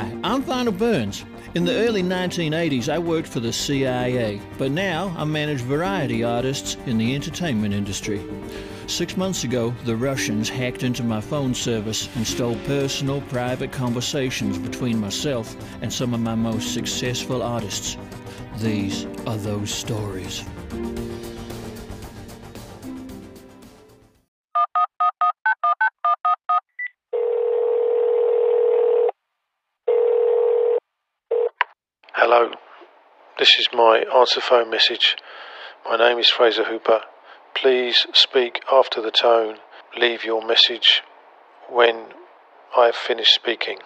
Hi, I'm Vinyl Burns. In the early 1980s, I worked for the CIA, but now I manage variety artists in the entertainment industry. Six months ago, the Russians hacked into my phone service and stole personal, private conversations between myself and some of my most successful artists. These are those stories. Hello, this is my answer phone message. My name is Fraser Hooper. Please speak after the tone. Leave your message when I have finished speaking.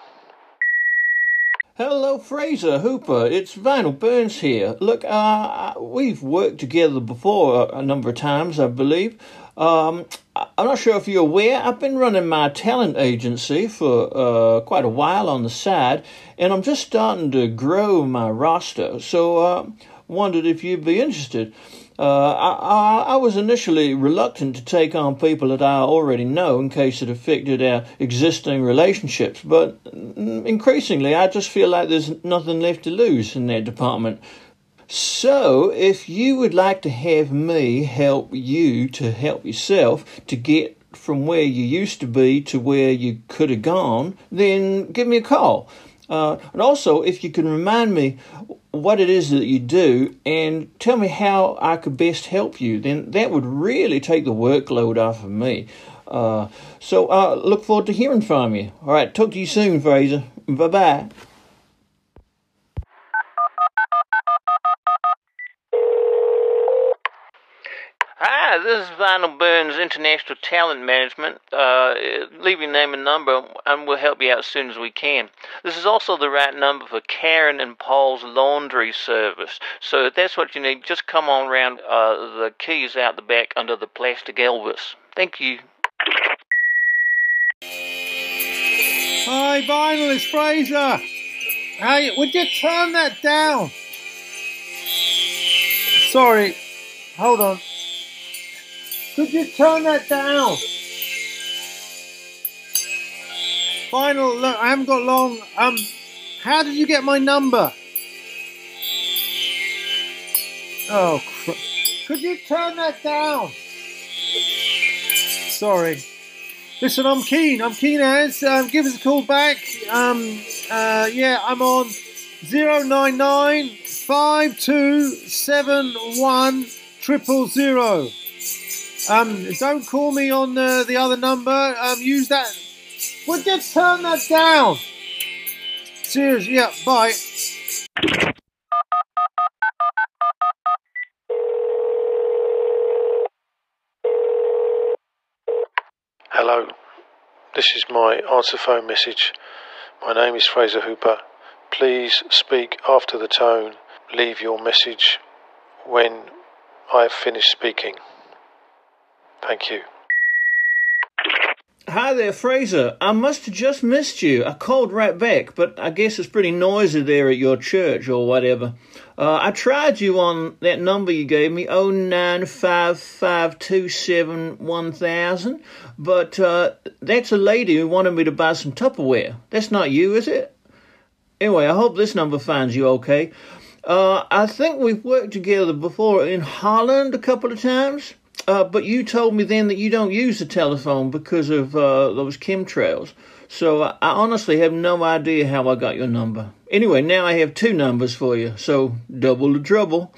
Hello, Fraser Hooper. It's Vinyl Burns here. Look, uh, we've worked together before a number of times, I believe. Um, I'm not sure if you're aware, I've been running my talent agency for uh, quite a while on the side, and I'm just starting to grow my roster. So, uh, wondered if you'd be interested. Uh, I, I, was initially reluctant to take on people that I already know in case it affected our existing relationships, but increasingly I just feel like there's nothing left to lose in that department. So, if you would like to have me help you to help yourself to get from where you used to be to where you could have gone, then give me a call. Uh, and also, if you can remind me what it is that you do and tell me how I could best help you, then that would really take the workload off of me. Uh, so, uh, look forward to hearing from you. All right, talk to you soon, Fraser. Bye bye. Hi, this is Vinyl Burns International Talent Management. Uh, leave your name and number, and we'll help you out as soon as we can. This is also the right number for Karen and Paul's laundry service. So if that's what you need, just come on round. Uh, the keys out the back under the plastic Elvis. Thank you. Hi, Vinyl, it's Fraser. Hey, would you turn that down? Sorry, hold on. Could you turn that down? Final, look, I haven't got long. Um, how did you get my number? Oh, could you turn that down? Sorry. Listen, I'm keen. I'm keen as. Um, give us a call back. Um, uh, yeah, I'm on 099 5271 triple zero. Um, don't call me on uh, the other number. Um, use that. Would you turn that down? Cheers. Yeah. Bye. Hello. This is my answer phone message. My name is Fraser Hooper. Please speak after the tone. Leave your message when I have finished speaking. Thank you. Hi there, Fraser. I must have just missed you. I called right back, but I guess it's pretty noisy there at your church or whatever. Uh, I tried you on that number you gave me, 0955271,000, but uh, that's a lady who wanted me to buy some Tupperware. That's not you, is it? Anyway, I hope this number finds you okay. Uh, I think we've worked together before in Holland a couple of times. Uh, but you told me then that you don't use the telephone because of uh, those chemtrails. So I honestly have no idea how I got your number. Anyway, now I have two numbers for you, so double the trouble.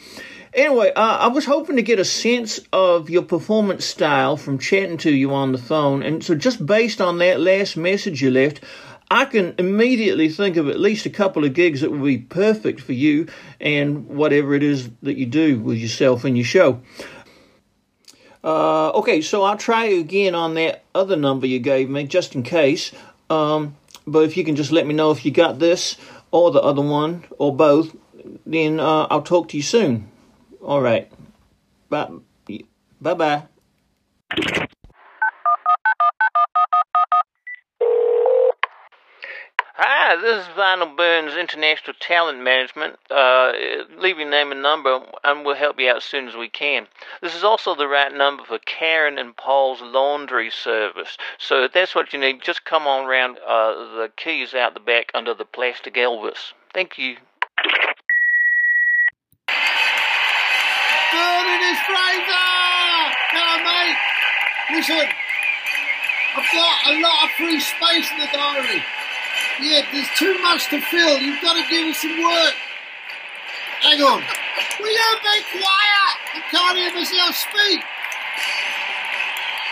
Anyway, uh, I was hoping to get a sense of your performance style from chatting to you on the phone, and so just based on that last message you left, I can immediately think of at least a couple of gigs that would be perfect for you and whatever it is that you do with yourself and your show. Uh, okay, so I'll try again on that other number you gave me, just in case. Um, but if you can just let me know if you got this or the other one or both, then uh, I'll talk to you soon. All right. Bye. Bye bye. Hi, Hi, this is Vinyl Burns International Talent Management. Uh, leave your name and number, and we'll help you out as soon as we can. This is also the right number for Karen and Paul's laundry service. So if that's what you need, just come on around. Uh, the keys out the back under the plastic Elvis. Thank you. Burning his Fraser! Hello, mate. Listen, I've got a lot of free space in the diary. Yeah, there's too much to fill. You've got to give us some work. Hang on. Will you be quiet? I can't hear myself speak.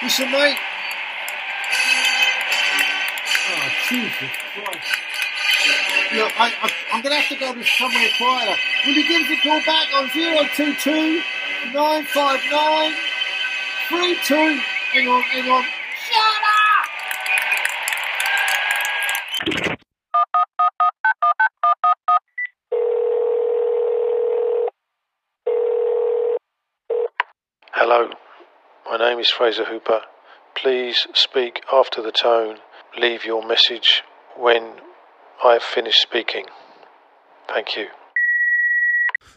Listen, mate. Oh, Jesus Christ. Look, I, I, I'm going to have to go to somewhere quieter. Will you give us a call back on 022 959 32? Hang on, hang on. My name is Fraser Hooper. Please speak after the tone. Leave your message when I have finished speaking. Thank you.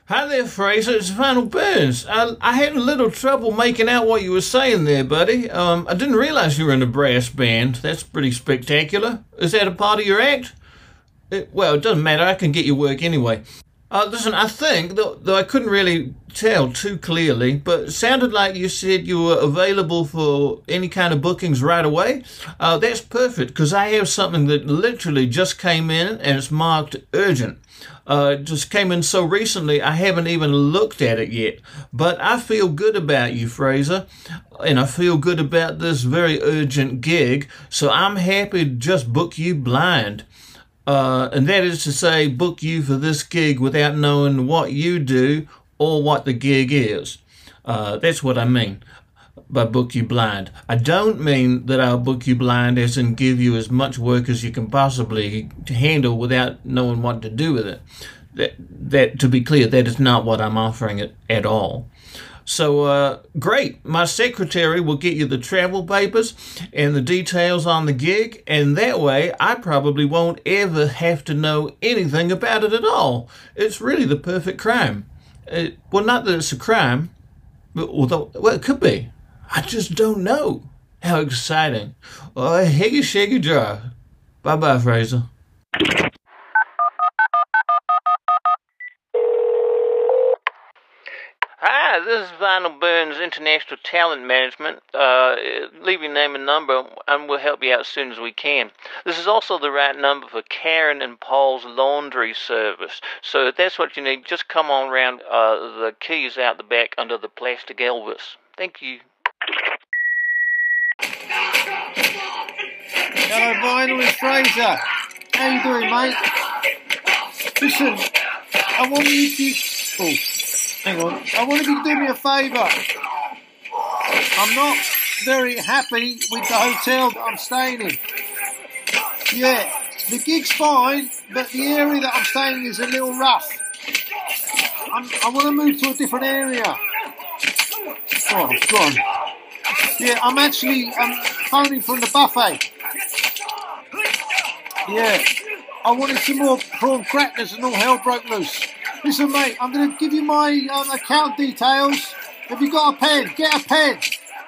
Hi there, Fraser. It's Vinyl Burns. I, I had a little trouble making out what you were saying there, buddy. Um, I didn't realize you were in a brass band. That's pretty spectacular. Is that a part of your act? It, well, it doesn't matter. I can get you work anyway. Uh, listen, I think, though, though I couldn't really tell too clearly, but it sounded like you said you were available for any kind of bookings right away. Uh, that's perfect because I have something that literally just came in and it's marked urgent. Uh, it just came in so recently, I haven't even looked at it yet. But I feel good about you, Fraser, and I feel good about this very urgent gig, so I'm happy to just book you blind. Uh, and that is to say, book you for this gig without knowing what you do or what the gig is. Uh, that's what I mean by book you blind. I don't mean that I'll book you blind as in give you as much work as you can possibly handle without knowing what to do with it. That, that to be clear, that is not what I'm offering it at all. So, uh, great. My secretary will get you the travel papers and the details on the gig, and that way I probably won't ever have to know anything about it at all. It's really the perfect crime. It, well, not that it's a crime, but although, well, it could be. I just don't know. How exciting. Oh, higgy shaggy jaw. Bye bye, Fraser. This is Vinyl Burns International Talent Management. Uh, leave your name and number, and we'll help you out as soon as we can. This is also the right number for Karen and Paul's laundry service. So if that's what you need, just come on around. Uh, the keys out the back under the plastic Elvis. Thank you. Hello, Vinyl and Fraser. How you doing, mate? Listen, I want you to. Oh, hang on. I want you to do me a favour. I'm not very happy with the hotel that I'm staying in. Yeah, the gig's fine, but the area that I'm staying in is a little rough. I'm, I want to move to a different area. Oh, go on. Yeah, I'm actually I'm phoning from the buffet. Yeah, I wanted some more prawn crackers and all hell broke loose. Listen, mate, I'm going to give you my um, account details. Have you got a pen? Get a pen.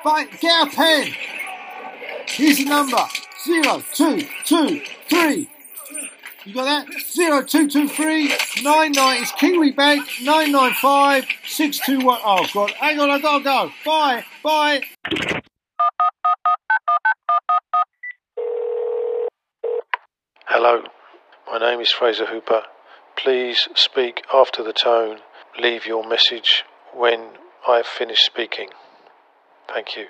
Fine, get a pen. Here's the number: zero two two three. You got that? Zero two two three nine nine. It's Kiwi Bank nine nine five six two one. Oh God! Hang on, I gotta go. Bye, bye. Hello, my name is Fraser Hooper. Please speak after the tone. Leave your message when I have finished speaking. Thank you.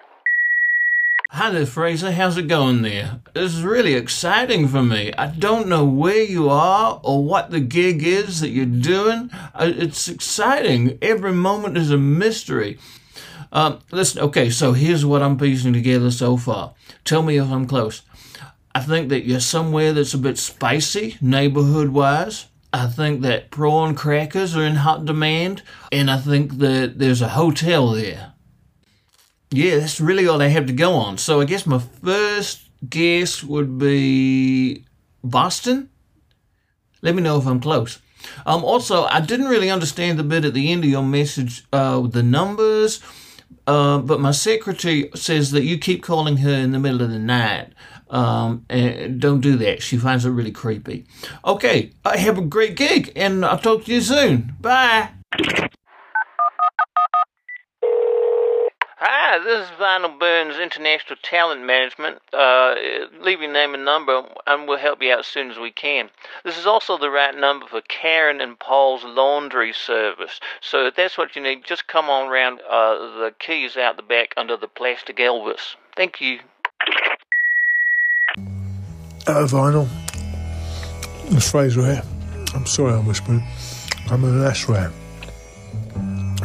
Hi there, Fraser. How's it going there? This is really exciting for me. I don't know where you are or what the gig is that you're doing. Uh, It's exciting. Every moment is a mystery. Um, listen, okay, so here's what I'm piecing together so far. Tell me if I'm close. I think that you're somewhere that's a bit spicy, neighborhood wise. I think that prawn crackers are in hot demand, and I think that there's a hotel there. Yeah, that's really all I have to go on. So I guess my first guess would be Boston. Let me know if I'm close. Um, also, I didn't really understand the bit at the end of your message uh, with the numbers, uh, but my secretary says that you keep calling her in the middle of the night. Um, and don't do that. She finds it really creepy. Okay, I have a great gig, and I'll talk to you soon. Bye. Hi, this is Vinyl Burns International Talent Management. Uh, leave your name and number, and we'll help you out as soon as we can. This is also the right number for Karen and Paul's laundry service. So if that's what you need, just come on around. Uh, the keys out the back under the plastic Elvis. Thank you. Hello, Vinyl. It's Fraser here. I'm sorry I'm whispering. I'm an ashram.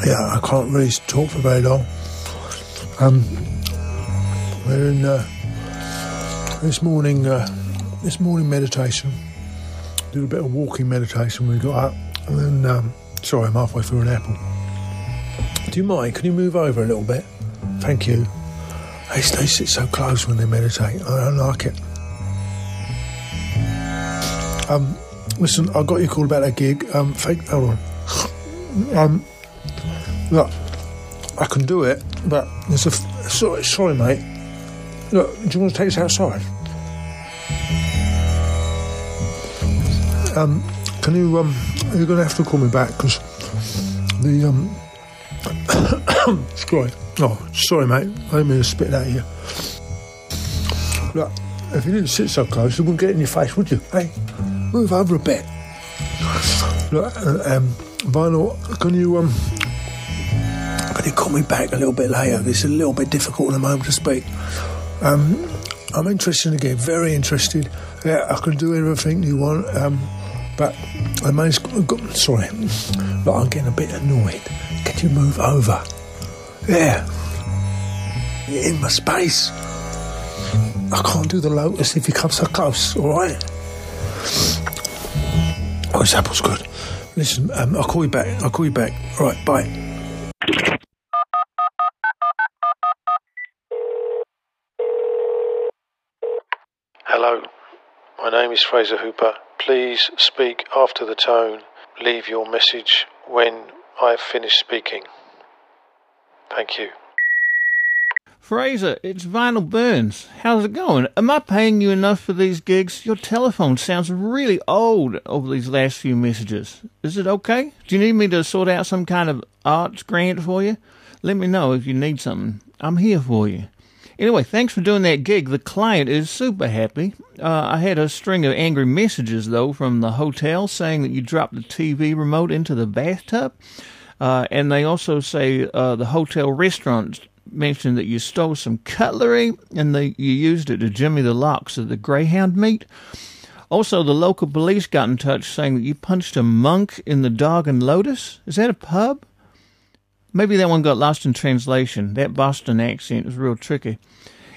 Yeah, I can't really talk for very long. Um, we're in uh, this morning. Uh, this morning meditation. Did a bit of walking meditation. We got up, and then um, sorry, I'm halfway through an apple. Do you mind? Can you move over a little bit? Thank you. They, they sit so close when they meditate. I don't like it. Um, listen, I got your call about that gig. Um, fake. Hold on. Um, look, I can do it, but there's a. Sorry, sorry, mate. Look, do you want to take this outside? Um, can you um, you're going to have to call me back because the um. sorry. Oh, sorry, mate. I didn't mean to spit that at you. Look, if you didn't sit so close, it wouldn't get in your face, would you? Hey, move over a bit. Look, uh, um, Vinyl, can you um, can you call me back a little bit later? It's a little bit difficult at the moment to speak. Um, I'm interested again, very interested. Yeah, I can do everything you want, um, but I managed. Sorry, but I'm getting a bit annoyed. Can you move over? Yeah, You're in my space. I can't do the lotus if you come so close. All right. Oh, this apple's good. Listen, um, I'll call you back. I'll call you back. All right, bye. Hello, my name is Fraser Hooper. Please speak after the tone. Leave your message when I have finished speaking. Thank you. Fraser, it's Vinyl Burns. How's it going? Am I paying you enough for these gigs? Your telephone sounds really old over these last few messages. Is it okay? Do you need me to sort out some kind of arts grant for you? Let me know if you need something. I'm here for you. Anyway, thanks for doing that gig. The client is super happy. Uh, I had a string of angry messages, though, from the hotel saying that you dropped the TV remote into the bathtub. Uh, and they also say uh, the hotel restaurant mentioned that you stole some cutlery and that you used it to jimmy the locks of the Greyhound meet. Also, the local police got in touch saying that you punched a monk in the Dog and Lotus. Is that a pub? Maybe that one got lost in translation. That Boston accent is real tricky.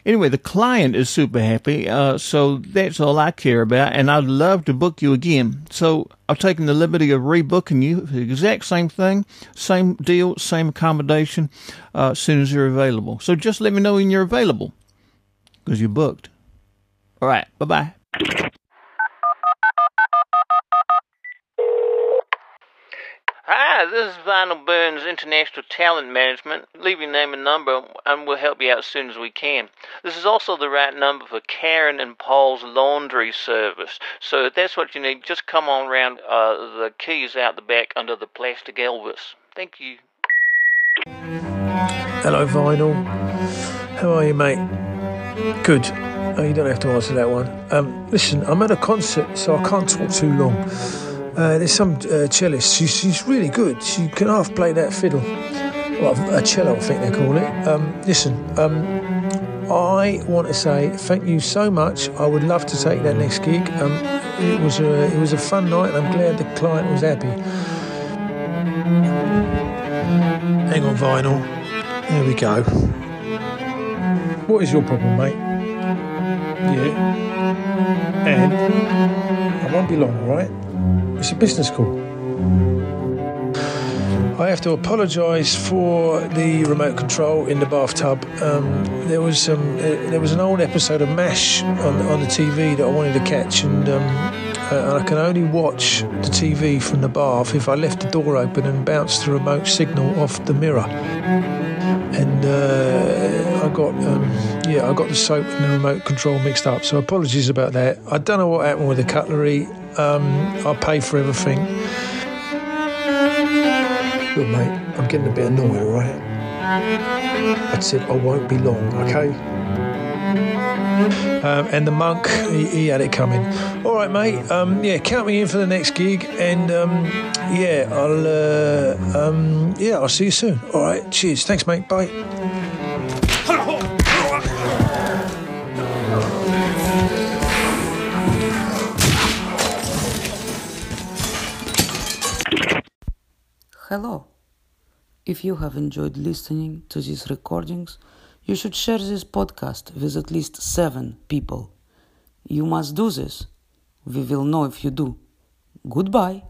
Anyway, the client is super happy, uh, so that's all I care about, and I'd love to book you again. So I've taken the liberty of rebooking you the exact same thing, same deal, same accommodation, uh, as soon as you're available. So just let me know when you're available, because you're booked. All right, bye bye. Hi, this is Vinyl Burns International Talent Management. Leave your name and number, and we'll help you out as soon as we can. This is also the right number for Karen and Paul's laundry service. So if that's what you need, just come on around. Uh, the keys out the back under the plastic Elvis. Thank you. Hello, Vinyl. How are you, mate? Good. Oh, you don't have to answer that one. Um, listen, I'm at a concert, so I can't talk too long. Uh, there's some uh, cellist. She's, really good. She can half play that fiddle. Well, a cello, I think they call it. Um, listen, um, I want to say thank you so much. I would love to take that next gig. Um, it was a it was a fun night, and I'm glad the client was happy. Hang on, vinyl. There we go. What is your problem, mate? Yeah. And I won't be long, right? It's a business call. I have to apologise for the remote control in the bathtub. Um, there was some, uh, there was an old episode of Mash on, on the TV that I wanted to catch, and um, uh, and I can only watch the TV from the bath if I left the door open and bounced the remote signal off the mirror. And uh, I got, um, yeah, I got the soap and the remote control mixed up. So apologies about that. I don't know what happened with the cutlery. Um, I pay for everything. Look, mate, I'm getting a bit annoyed, all right? I said I won't be long, okay? Um, and the monk, he, he, had it coming. All right, mate. Um, yeah, count me in for the next gig, and um, yeah, I'll uh, um, yeah, I'll see you soon. All right, cheers. Thanks, mate. Bye. Hello. If you have enjoyed listening to these recordings, you should share this podcast with at least seven people. You must do this. We will know if you do. Goodbye.